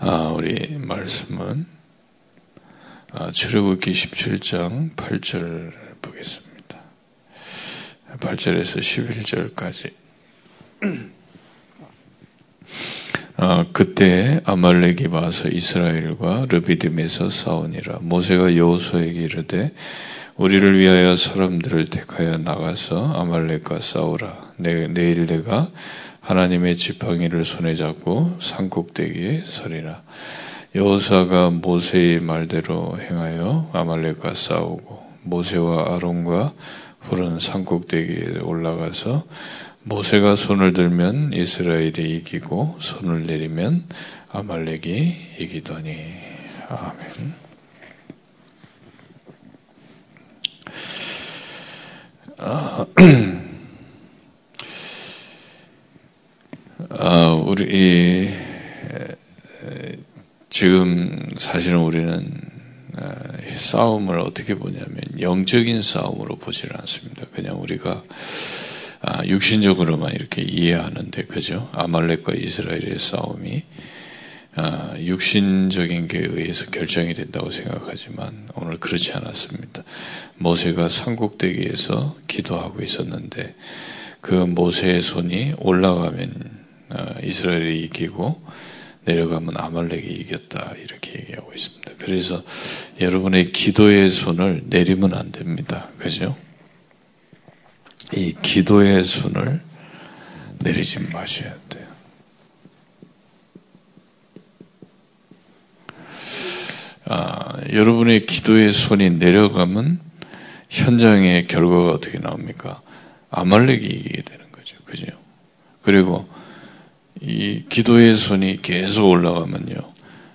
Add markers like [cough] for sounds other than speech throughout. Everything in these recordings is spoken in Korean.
아, 우리 말씀은 아, 출애굽기 17장 8절 보겠습니다. 8절에서 11절까지. 아, 그때 아말렉이 와서 이스라엘과 르비딤에서 싸우니라. 모세가 여호수에게 이르되 우리를 위하여 사람들을 택하여 나가서 아말렉과 싸우라. 내, 내일 내가 하나님의 지팡이를 손에 잡고 산꼭대기에 서리라. 여호사가 모세의 말대로 행하여 아말렉과 싸우고 모세와 아론과 푸른 산꼭대기에 올라가서 모세가 손을 들면 이스라엘이 이기고 손을 내리면 아말렉이 이기더니 아멘. 아, [clears throat] 아, 우리 지금 사실은 우리는 싸움을 어떻게 보냐면 영적인 싸움으로 보지는 않습니다. 그냥 우리가 아, 육신적으로만 이렇게 이해하는데 그죠? 아말렉과 이스라엘의 싸움이 아, 육신적인 게 의해서 결정이 된다고 생각하지만 오늘 그렇지 않았습니다. 모세가 산꼭대기에서 기도하고 있었는데 그 모세의 손이 올라가면 아, 이스라엘이 이기고 내려가면 아말렉이 이겼다 이렇게 얘기하고 있습니다. 그래서 여러분의 기도의 손을 내리면 안 됩니다. 그죠? 이 기도의 손을 내리지 마셔야 돼요. 아, 여러분의 기도의 손이 내려가면 현장의 결과가 어떻게 나옵니까? 아말렉이 이기게 되는 거죠. 그죠? 그리고 이 기도의 손이 계속 올라가면요.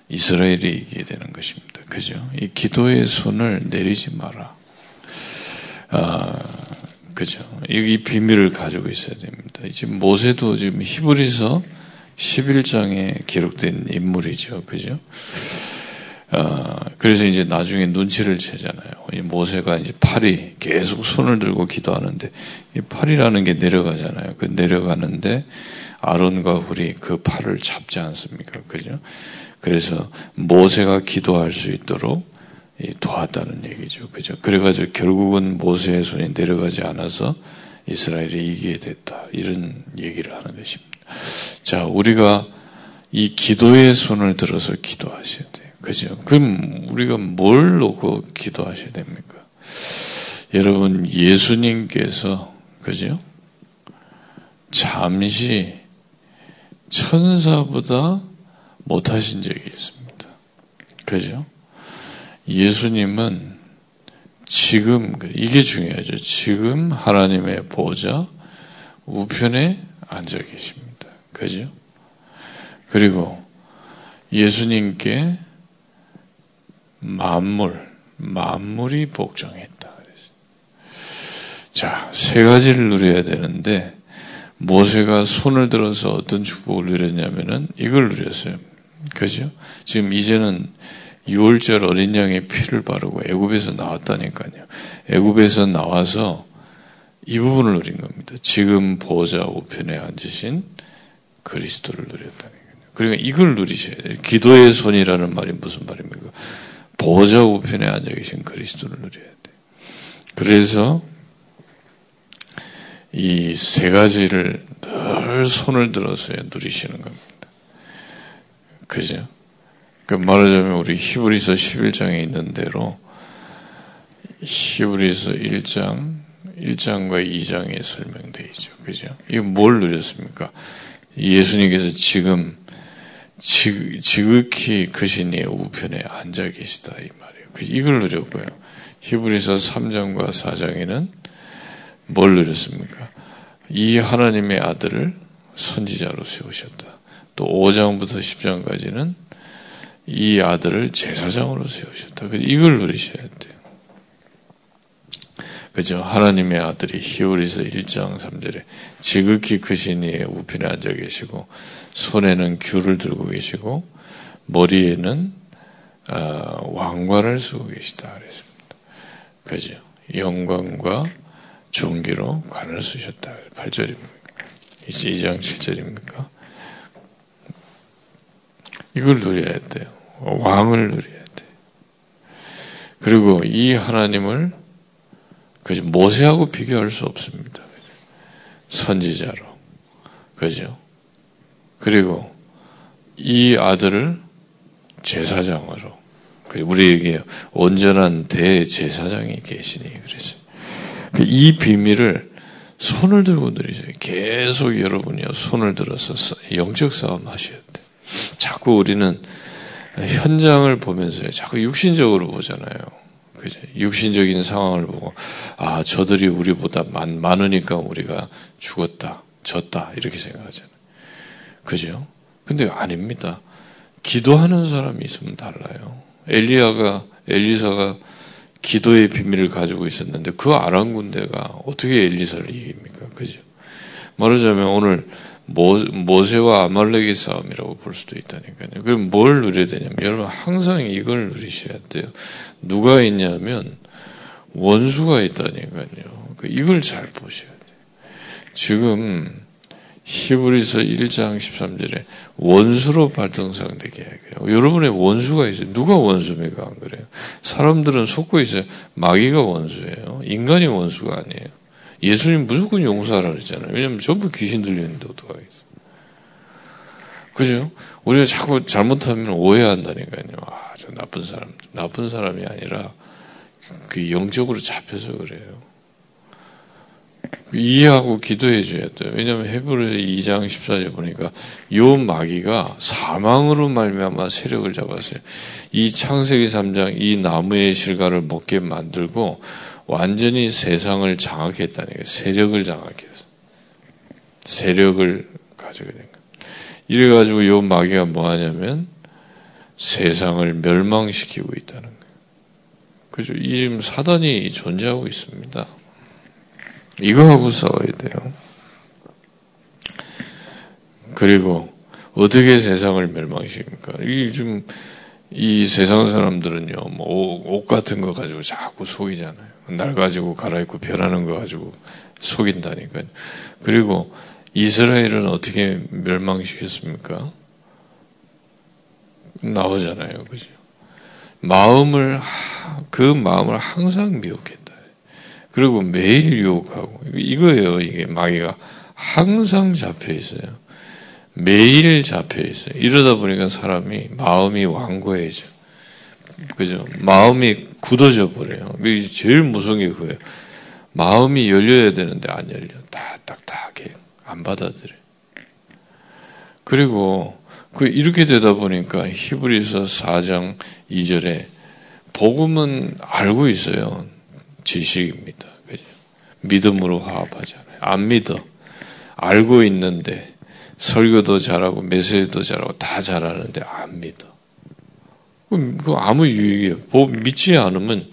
이스라엘이 이기게 되는 것입니다. 그죠? 이 기도의 손을 내리지 마라. 아, 그죠? 이 비밀을 가지고 있어야 됩니다. 지금 모세도 지금 히브리서 11장에 기록된 인물이죠. 그죠? 아, 그래서 이제 나중에 눈치를 채잖아요. 이 모세가 이제 팔이 계속 손을 들고 기도하는데 이 팔이라는 게 내려가잖아요. 그 내려가는데 아론과 훌이 그 팔을 잡지 않습니까? 그죠? 그래서 모세가 기도할 수 있도록 도왔다는 얘기죠. 그죠? 그래가지고 결국은 모세의 손이 내려가지 않아서 이스라엘이 이기게 됐다. 이런 얘기를 하는 것입니다. 자, 우리가 이 기도의 손을 들어서 기도하셔야 돼요. 그죠? 그럼 우리가 뭘 놓고 기도하셔야 됩니까? 여러분, 예수님께서, 그죠? 잠시 천사보다 못하신 적이 있습니다. 그죠? 예수님은 지금, 이게 중요하죠. 지금 하나님의 보좌 우편에 앉아 계십니다. 그죠? 그리고 예수님께 만물, 만물이 복종했다. 자, 세 가지를 누려야 되는데, 모세가 손을 들어서 어떤 축복을 누렸냐면은 이걸 누렸어요. 그죠? 지금 이제는 6월절 어린 양의 피를 바르고 애굽에서 나왔다니까요. 애굽에서 나와서 이 부분을 누린 겁니다. 지금 보좌 우편에 앉으신 그리스도를 누렸다니까요. 그러니까 이걸 누리셔야 돼요. 기도의 손이라는 말이 무슨 말입니까? 보좌 우편에 앉아 계신 그리스도를 누려야 돼요. 그래서 이 세 가지를 늘 손을 들어서 누리시는 겁니다. 그죠? 그 말하자면 우리 히브리서 11장에 있는 대로 히브리서 1장, 1장과 2장에 설명되어 있죠. 그죠? 이거 뭘 누렸습니까? 예수님께서 지금 지, 지극히 그 신의 우편에 앉아 계시다 이 말이에요. 그 이걸 누렸고요. 히브리서 3장과 4장에는 뭘 누렸습니까? 이 하나님의 아들을 선지자로 세우셨다. 또 5장부터 10장까지는 이 아들을 제사장으로 세우셨다. 이걸 누리셔야 돼요. 그죠? 하나님의 아들이 히브리서 1장 3절에 지극히 크신 이의 우편에 앉아 계시고 손에는 귤을 들고 계시고 머리에는 어, 왕관을 쓰고 계시다 그랬습니다. 그죠? 영광과 종기로 관을 쓰셨다. 8절입니까? 이제 2장 7절입니까? 이걸 누려야 돼요. 왕을 누려야 돼. 그리고 이 하나님을 그죠 모세하고 비교할 수 없습니다. 선지자로, 그죠? 그리고 이 아들을 제사장으로 우리에게 온전한 대제사장이 계시니 그래서 그 이 비밀을 손을 들고 누리세요. 계속 여러분이요 손을 들어서 영적 싸움 하셔야 돼. 자꾸 우리는 현장을 보면서 자꾸 육신적으로 보잖아요. 그죠? 육신적인 상황을 보고 아 저들이 우리보다 많, 많으니까 우리가 죽었다, 졌다 이렇게 생각하잖아요. 그죠? 근데 아닙니다. 기도하는 사람이 있으면 달라요. 엘리야가 엘리사가 기도의 비밀을 가지고 있었는데 그 아람 군대가 어떻게 엘리사를 이깁니까? 그죠? 말하자면 오늘 모 세와 아말렉의 싸움이라고 볼 수도 있다니까요. 그럼 뭘 누려야 되냐면 여러분 항상 이걸 누리셔야 돼요. 누가 있냐면 원수가 있다니까요. 그 이걸 잘 보셔야 돼요. 지금 히브리서 1장 13절에 원수로 발등상되게 해요. 여러분의 원수가 있어요. 누가 원수입니까? 안 그래요? 사람들은 속고 있어요. 마귀가 원수예요. 인간이 원수가 아니에요. 예수님 무조건 용서하라 그랬잖아요. 왜냐면 전부 귀신 들리는데 어떡하겠어요. 그죠? 우리가 자꾸 잘못하면 오해한다니까요. 아, 저 나쁜 사람, 나쁜 사람이 아니라 그 영적으로 잡혀서 그래요. 이해하고 기도해 줘야 돼요. 왜냐하면 헤브르서 2장 14절 보니까 요 마귀가 사망으로 말미암아 세력을 잡았어요. 이 창세기 3장 이 나무의 실과를 먹게 만들고 완전히 세상을 장악했다는 거예요. 세력을 장악했어. 세력을 가지게 된 거예요. 이래 가지고 요 마귀가 뭐 하냐면 세상을 멸망시키고 있다는 거예요. 그죠? 이 지금 사단이 존재하고 있습니다. 이거하고 싸워야 돼요. 그리고 어떻게 세상을 멸망시킵니까? 이 지금 이 세상 사람들은요, 뭐 옷 같은 거 가지고 자꾸 속이잖아요. 날 가지고 갈아입고 변하는 거 가지고 속인다니까요. 그리고 이스라엘은 어떻게 멸망시켰습니까? 나오잖아요. 그죠? 마음을, 그 마음을 항상 미혹했다. 그리고 매일 유혹하고. 이거예요. 이게 마귀가 항상 잡혀 있어요. 매일 잡혀 있어요. 이러다 보니까 사람이 마음이 완고해져. 그죠? 마음이 굳어져 버려요. 제일 무서운 게 그거예요. 마음이 열려야 되는데 안 열려. 다 딱딱해. 안 받아들여. 그리고 그 이렇게 되다 보니까 히브리서 4장 2절에 복음은 알고 있어요. 지식입니다. 그죠? 믿음으로 화합하잖아요. 안 믿어. 알고 있는데 설교도 잘하고 메시지도 잘하고 다 잘하는데 안 믿어. 그 아무 유익이 없. 믿지 않으면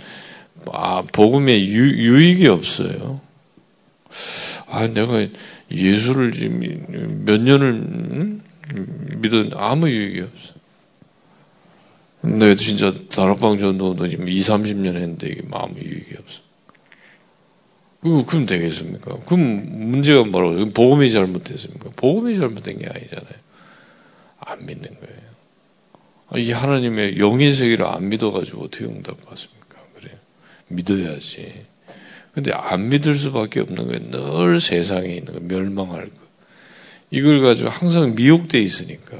아, 복음에 유, 익이 없어요. 아, 내가 예수를 지금 몇 년을 믿었는데 아무 유익이 없어. 내가 진짜 다락방 전도도 지금 2, 30년 했는데 이게 아무 유익이 없어. 그럼 되겠습니까? 그럼 문제가 뭐라고? 복음이 잘못됐습니까? 복음이 잘못된 게 아니잖아요. 안 믿는 거예요. 아, 이 하나님의 영의 세계를 안 믿어가지고 어떻게 응답받습니까? 그래 믿어야지. 근데 안 믿을 수밖에 없는 거예요. 늘 세상에 있는 거, 멸망할 거. 이걸 가지고 항상 미혹돼 있으니까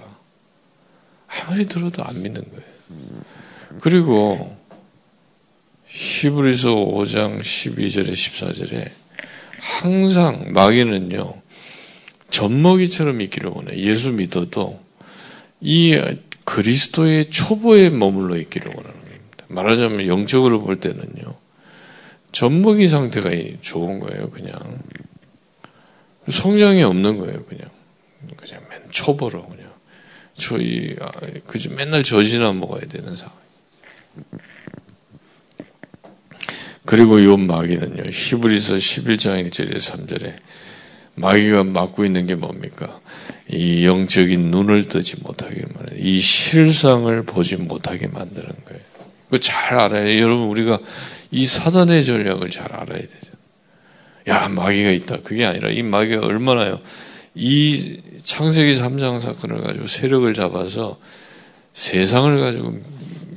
아무리 들어도 안 믿는 거예요. 그리고 히브리서 5장 12절에 14절에 항상 마귀는요 젖먹이처럼 있기를 원해. 예수 믿어도 이 그리스도의 초보에 머물러 있기를 원하는 겁니다. 말하자면 영적으로 볼 때는요 젖먹이 상태가 좋은 거예요. 그냥 성장이 없는 거예요. 그냥 그냥 맨 초보로 그냥 저희 아, 그저 맨날 젖이나 먹어야 되는 상황. 그리고 요 마귀는요, 히브리서 11장 1절에 3절에 마귀가 맡고 있는 게 뭡니까? 이 영적인 눈을 뜨지 못하게 만드는, 이 실상을 보지 못하게 만드는 거예요. 그잘 알아야, 여러분, 우리가 이 사단의 전략을 잘 알아야 되죠. 야, 마귀가 있다. 그게 아니라 이 마귀가 얼마나요? 이 창세기 3장 사건을 가지고 세력을 잡아서 세상을 가지고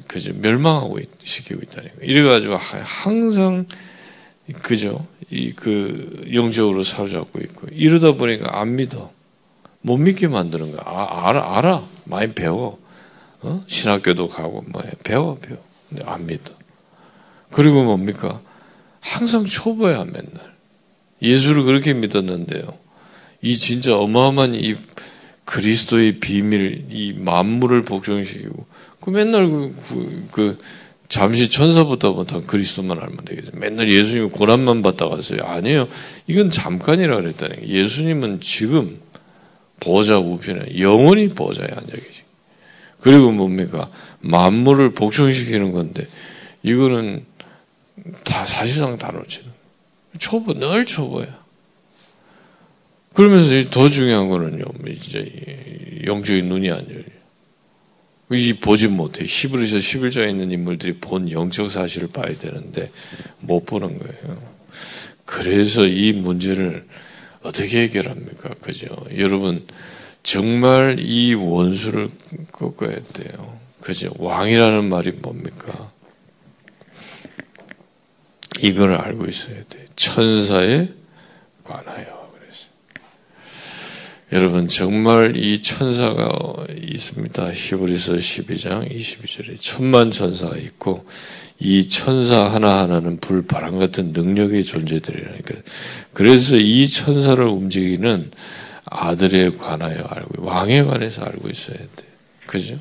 그죠 멸망하고 시키고 있다는 거. 이래 가지고 항상 그죠 이 그 영적으로 사로잡고 있고 이러다 보니까 안 믿어 못 믿게 만드는 거야. 아, 알아 알아 많이 배워 어? 신학교도 가고 뭐 해. 배워 배워 근데 안 믿어. 그리고 뭡니까 항상 초보야 맨날 예수를 그렇게 믿었는데요. 이 진짜 어마어마한 이 그리스도의 비밀, 이 만물을 복종시키고, 그 맨날 그, 그, 그 잠시 천사부터 부터 그리스도만 알면 되겠죠. 맨날 예수님 고난만 받다 갔어요. 아니에요. 이건 잠깐이라 그랬다는 거예요. 예수님은 지금 보좌 우편에 영원히 보좌에 앉아 계시. 그리고 뭡니까? 만물을 복종시키는 건데 이거는 다 사실상 다 놓치는. 초보 늘 초보야. 그러면서 더 중요한 거는요, 이제 영적인 눈이 안 열려. 이 보지 못해. 시브리서 11장에 있는 인물들이 본 영적 사실을 봐야 되는데 못 보는 거예요. 그래서 이 문제를 어떻게 해결합니까? 그죠? 여러분 정말 이 원수를 꺾어야 돼요. 그죠? 왕이라는 말이 뭡니까? 이걸 알고 있어야 돼. 천사에 관하여. 여러분 정말 이 천사가 있습니다. 히브리서 12장 22절에 천만 천사가 있고 이 천사 하나하나는 불바람 같은 능력의 존재들이라니까. 그래서 이 천사를 움직이는 아들에 관하여 알고 왕에 관해서 알고 있어야 돼. 그죠?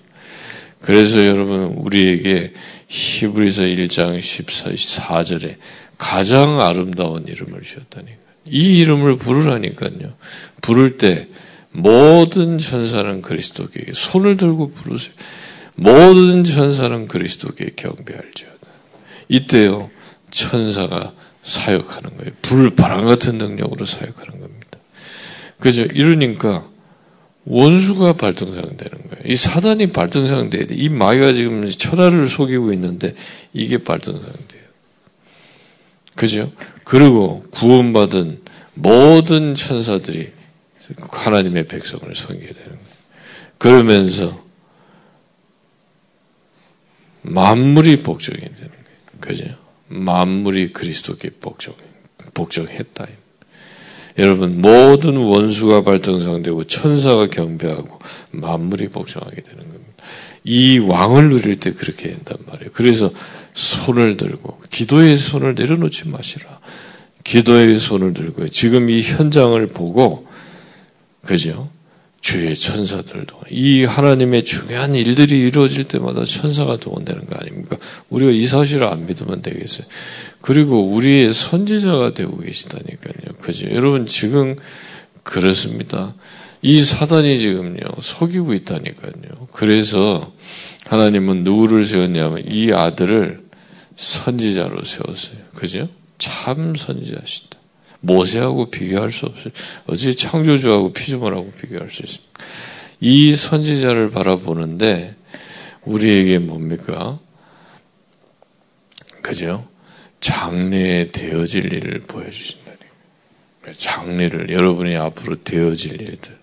그래서 여러분 우리에게 히브리서 1장 14절에 가장 아름다운 이름을 주셨다니까. 이 이름을 부르라니까요. 부를 때 모든 천사는 그리스도께 손을 들고 부르세요. 모든 천사는 그리스도께 경배할지어다. 이때요 천사가 사역하는 거예요. 불 바람 같은 능력으로 사역하는 겁니다. 그죠? 이러니까 원수가 발등상 되는 거예요. 이 사단이 발등상 돼야 돼. 이 마귀가 지금 천하를 속이고 있는데 이게 발등상 돼요. 그죠? 그리고 구원받은 모든 천사들이 하나님의 백성을 섬기게 되는 거예요. 그러면서 만물이 복종이 되는 거예요. 그죠? 만물이 그리스도께 복종, 복종했다. 여러분, 모든 원수가 발등상되고 천사가 경배하고 만물이 복종하게 되는 겁니다. 이 왕을 누릴 때 그렇게 된단 말이에요. 그래서 손을 들고 기도의 손을 내려놓지 마시라. 기도의 손을 들고 지금 이 현장을 보고 그죠? 주의 천사들도 이 하나님의 중요한 일들이 이루어질 때마다 천사가 동원되는 거 아닙니까? 우리가 이 사실을 안 믿으면 되겠어요. 그리고 우리의 선지자가 되고 계시다니까요. 그죠? 여러분 지금 그렇습니다. 이 사단이 지금요 속이고 있다니까요. 그래서 하나님은 누구를 세웠냐면 이 아들을 선지자로 세웠어요. 그죠? 참 선지자시다. 모세하고 비교할 수 없어요. 어찌 창조주하고 피조물하고 비교할 수 있습니까? 이 선지자를 바라보는데 우리에게 뭡니까? 그죠? 장래에 되어질 일을 보여주신다니. 장래를 여러분이 앞으로 되어질 일들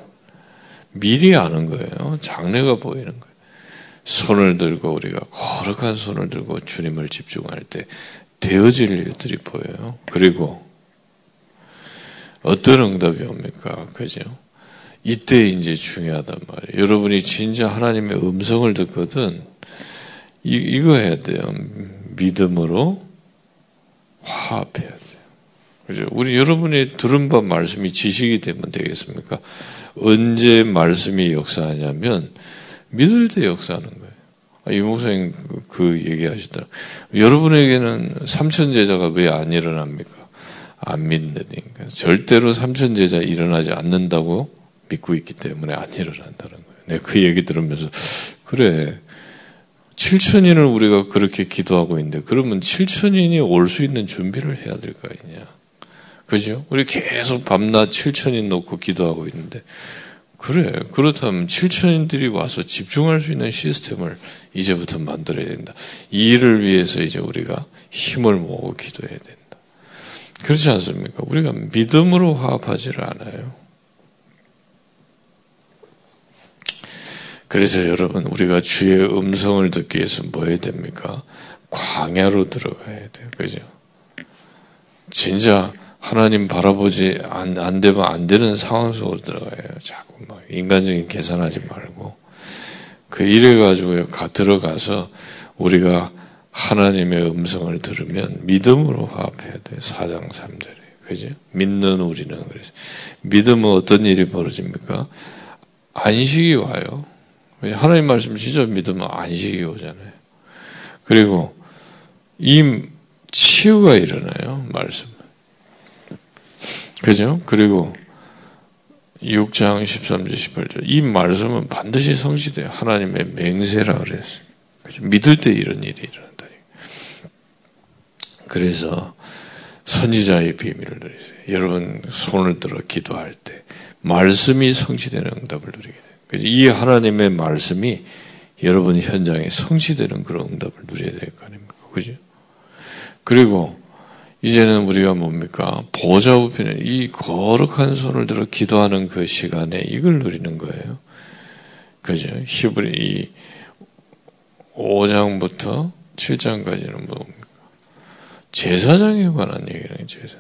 미리 아는 거예요. 장래가 보이는 거예요. 손을 들고 우리가 거룩한 손을 들고 주님을 집중할 때 되어질 일들이 보여요. 그리고 어떤 응답이 옵니까? 그죠? 이때 이제 중요하단 말이에요. 여러분이 진짜 하나님의 음성을 듣거든, 이, 이거 해야 돼요. 믿음으로 화합해야 돼요. 그죠? 우리 여러분이 들은 바 말씀이 지식이 되면 되겠습니까? 언제 말씀이 역사하냐면, 믿을 때 역사하는 거예요. 아, 이 목사님 그, 그 얘기 하시더라. 여러분에게는 삼천 제자가 왜 안 일어납니까? 안 믿는다니까. 절대로 삼천 제자 일어나지 않는다고 믿고 있기 때문에 안 일어난다는 거예요. 내가 그 얘기 들으면서 그래. 7천인을 우리가 그렇게 기도하고 있는데 그러면 7천인이 올 수 있는 준비를 해야 될 거 아니냐. 그죠? 우리 계속 밤낮 7천인 놓고 기도하고 있는데 그래. 그렇다면 7천인들이 와서 집중할 수 있는 시스템을 이제부터 만들어야 된다. 이 일을 위해서 이제 우리가 힘을 모으고 기도해야 된다. 그렇지 않습니까? 우리가 믿음으로 화합하지를 않아요. 그래서 여러분 우리가 주의 음성을 듣기 위해서 뭐 해야 됩니까? 광야로 들어가야 돼요. 그죠? 진짜 하나님 바라보지 안, 안 되면 안 되는 상황 속으로 들어가요. 자꾸 막 인간적인 계산하지 말고 그 이래 가지고 가 들어가서 우리가 하나님의 음성을 들으면 믿음으로 화합해야 돼요. 사장 3절에. 그죠? 믿는 우리는 그래서 믿음은 어떤 일이 벌어집니까? 안식이 와요. 하나님 말씀 진짜 믿으면 안식이 오잖아요. 그리고 이 치유가 일어나요. 말씀. 그죠? 그리고 6장 13절 18절 이 말씀은 반드시 성취돼요. 하나님의 맹세라 그랬어요. 그죠? 믿을 때 이런 일이 일어난다. 그래서 선지자의 비밀을 누리세요. 여러분 손을 들어 기도할 때 말씀이 성취되는 응답을 누리게 돼요. 이 하나님의 말씀이 여러분 현장에 성취되는 그런 응답을 누려야 될 거 아닙니까? 그죠? 그리고 이제는 우리가 뭡니까? 보좌 우편에 이 거룩한 손을 들어 기도하는 그 시간에 이걸 누리는 거예요. 그죠? 히브리 5장부터 7장까지는 뭡니까? 제사장에 관한 얘기는 제사.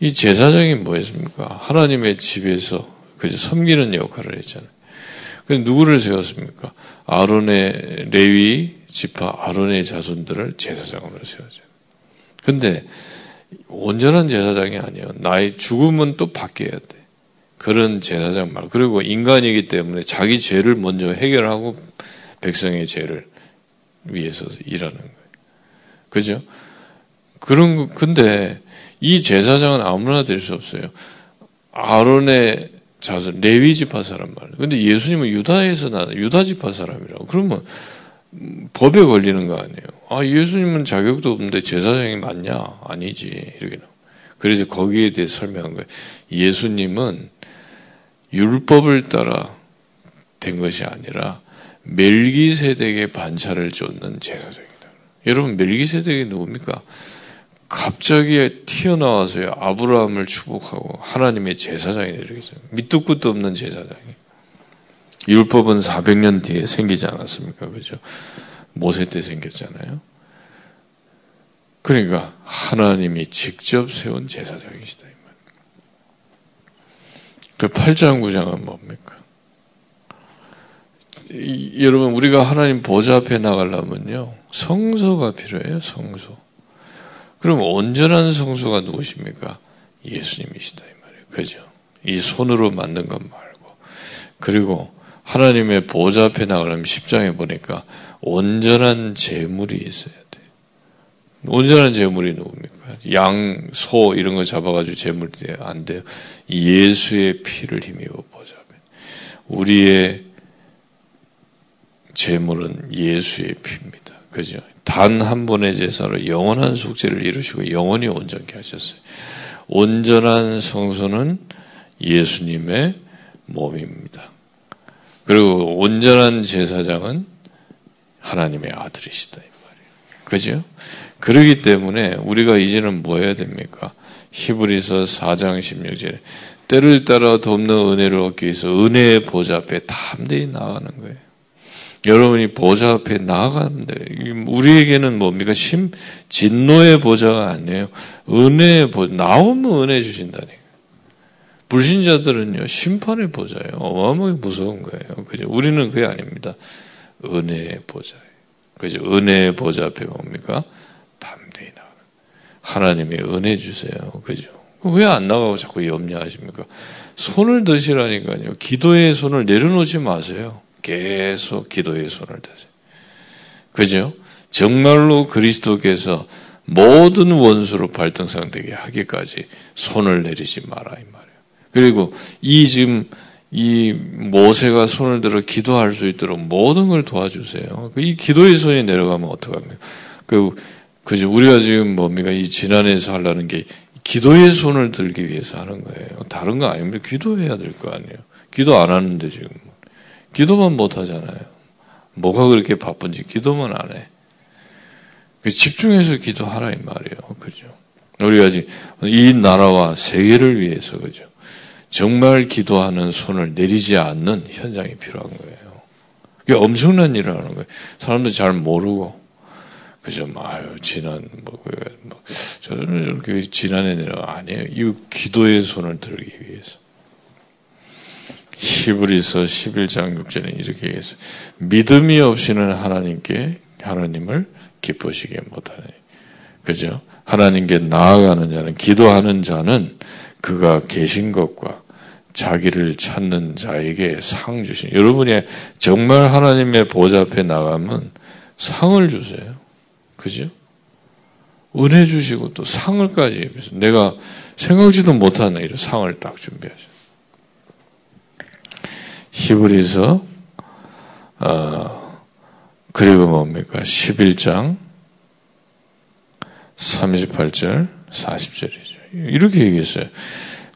이 제사장이 뭐였습니까? 하나님의 집에서 그죠? 섬기는 역할을 했잖아요. 그 누구를 세웠습니까? 아론의 레위 지파 아론의 자손들을 제사장으로 세웠죠. 근데 온전한 제사장이 아니에요. 나의 죽음은 또 바뀌어야 돼. 그런 제사장 말. 그리고 인간이기 때문에 자기 죄를 먼저 해결하고 백성의 죄를 위해서 일하는 거예요. 그죠? 그런 거, 근데 이 제사장은 아무나 될 수 없어요. 아론의 자손, 레위 지파 사람 말. 근데 예수님은 유다에서 나, 유다 지파 사람이라고. 그러면 법에 걸리는 거 아니에요. 아, 예수님은 자격도 없는데 제사장이 맞냐? 아니지. 이렇게. 그래서 거기에 대해 설명한 거예요. 예수님은 율법을 따라 된 것이 아니라 멜기세덱의 반차를 쫓는 제사장이다. 여러분 멜기세덱이 누굽니까? 갑자기 튀어나와서요 아브라함을 축복하고 하나님의 제사장이 되겠어요. 밑도 끝도 없는 제사장이. 율법은 400년 뒤에 생기지 않았습니까? 그죠? 모세 때 생겼잖아요. 그러니까 하나님이 직접 세운 제사장이시다. 그 8장 9장은 뭡니까? 이, 여러분 우리가 하나님 보좌 앞에 나가려면요 성소가 필요해요 성소. 그럼 온전한 성소가 누구십니까? 예수님이시다 이 말이에요. 그죠? 이 손으로 만든 것 말고 그리고 하나님의 보좌 앞에 나가려면 10장에 보니까 온전한 재물이 있어야 돼. 온전한 재물이 누굽니까? 양, 소 이런 거 잡아가지고 재물이 안 돼요. 예수의 피를 힘입어 보자. 우리의 재물은 예수의 피입니다. 그죠? 단 한 번의 제사로 영원한 속죄를 이루시고 영원히 온전케 하셨어요. 온전한 성소는 예수님의 몸입니다. 그리고 온전한 제사장은 하나님의 아들이시다. 이 말이에요. 그죠? 그러기 때문에 우리가 이제는 뭐 해야 됩니까? 히브리서 4장 16절에 때를 따라 돕는 은혜를 얻기 위해서 은혜의 보좌 앞에 담대히 나아가는 거예요. 여러분이 보좌 앞에 나아가는 데 우리에게는 뭡니까? 심, 진노의 보좌가 아니에요. 은혜의 보좌. 나오면 은혜 주신다니까. 불신자들은요, 심판의 보좌예요. 어마어마하게 무서운 거예요. 그죠? 우리는 그게 아닙니다. 은혜의 보좌예요. 그죠? 은혜의 보좌 앞에 뭡니까? 담대히 나가는. 하나님의 은혜 주세요. 그죠? 왜 안 나가고 자꾸 염려하십니까? 손을 드시라니까요. 기도의 손을 내려놓지 마세요. 계속 기도의 손을 드세요. 그죠? 정말로 그리스도께서 모든 원수로 발등상 되게 하기까지 손을 내리지 마라 이 말이에요. 그리고 이 지금 이 모세가 손을 들어 기도할 수 있도록 모든 걸 도와주세요. 그이 기도의 손이 내려가면 어떡합니까? 그, 그죠. 우리가 지금 뭡니까? 이 지난해에서 하려는 게 기도의 손을 들기 위해서 하는 거예요. 다른 거 아닙니다. 기도해야 될 거 아니에요. 기도 안 하는데 지금. 기도만 못 하잖아요. 뭐가 그렇게 바쁜지 기도만 안 해. 그 집중해서 기도하라 이 말이에요. 그죠. 우리가 지금 이 나라와 세계를 위해서 그죠. 정말 기도하는 손을 내리지 않는 현장이 필요한 거예요. 그게 엄청난 일을 하는 거예요. 사람들이 잘 모르고. 그죠? 뭐, 아유, 지난, 뭐, 그, 뭐, 저는 저렇게 지난해 내가 아니에요. 이 기도의 손을 들기 위해서. 히브리서 11장 6절에 이렇게 얘기했어요. 믿음이 없이는 하나님께, 하나님을 기쁘시게 못하네. 그죠? 하나님께 나아가는 자는, 기도하는 자는 그가 계신 것과 자기를 찾는 자에게 상 주신. 여러분이 정말 하나님의 보좌 앞에 나가면 상을 주세요. 그죠? 은혜 주시고 또 상을까지 내가 생각지도 못하는 이런 상을 딱 준비하죠. 히브리서 어, 그리고 뭡니까? 11장 38절 40절이죠. 이렇게 얘기했어요.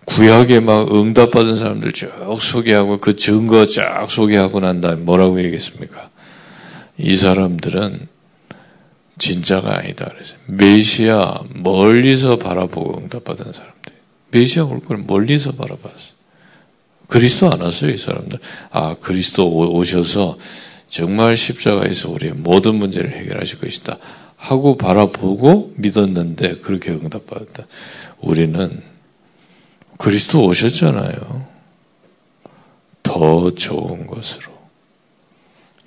구약에 막 응답받은 사람들 쭉 소개하고 그 증거 쫙 소개하고 난 다음에 뭐라고 얘기했습니까? 이 사람들은 진짜가 아니다. 그래서 메시아 멀리서 바라보고 응답받은 사람들. 메시아 올 걸 멀리서 바라봤어. 그리스도 안 왔어요, 이 사람들. 아, 그리스도 오셔서 정말 십자가에서 우리의 모든 문제를 해결하실 것이다. 하고 바라보고 믿었는데 그렇게 응답받았다. 우리는 그리스도 오셨잖아요. 더 좋은 것으로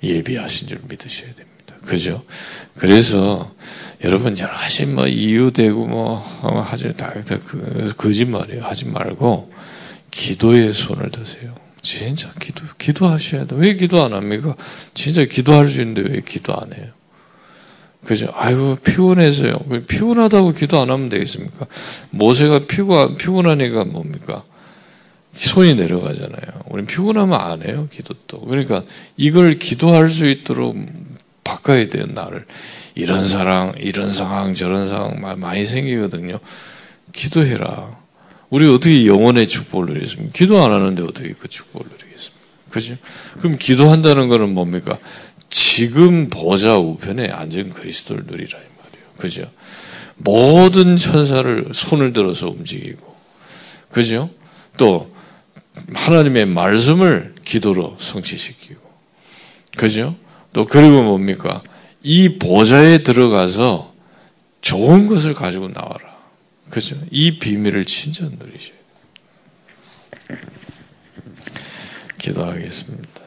예비하신 줄 믿으셔야 됩니다. 그죠? 그래서 여러분 여러 가지 뭐 이유 되고 뭐 하지 다, 다 그, 거짓말이에요. 하지 말고 기도에 손을 드세요. 진짜 기도 기도하셔야 돼. 왜 기도 안 합니까? 진짜 기도할 수 있는데 왜 기도 안 해요? 그죠? 아이고 피곤해서요. 피곤하다고 기도 안 하면 되겠습니까? 모세가 피곤 피곤하니까 뭡니까? 손이 내려가잖아요. 우리 피곤하면 안 해요, 기도 또. 그러니까 이걸 기도할 수 있도록 바꿔야 돼요, 나를. 이런 사랑, 이런 상황, 저런 상황 많이 생기거든요. 기도해라. 우리 어떻게 영혼의 축복을 누리겠습니까? 기도 안 하는데 어떻게 그 축복을 누리겠습니까? 그죠? 그럼 기도한다는 것은 뭡니까? 지금 보좌 우편에 앉은 그리스도를 누리라 이 말이에요. 그죠? 모든 천사를 손을 들어서 움직이고, 그죠? 또 하나님의 말씀을 기도로 성취시키고, 그죠? 또 그리고 뭡니까? 이 보좌에 들어가서 좋은 것을 가지고 나와라. 그죠? 이 비밀을 친전 누리셔야 돼요. 기도하겠습니다.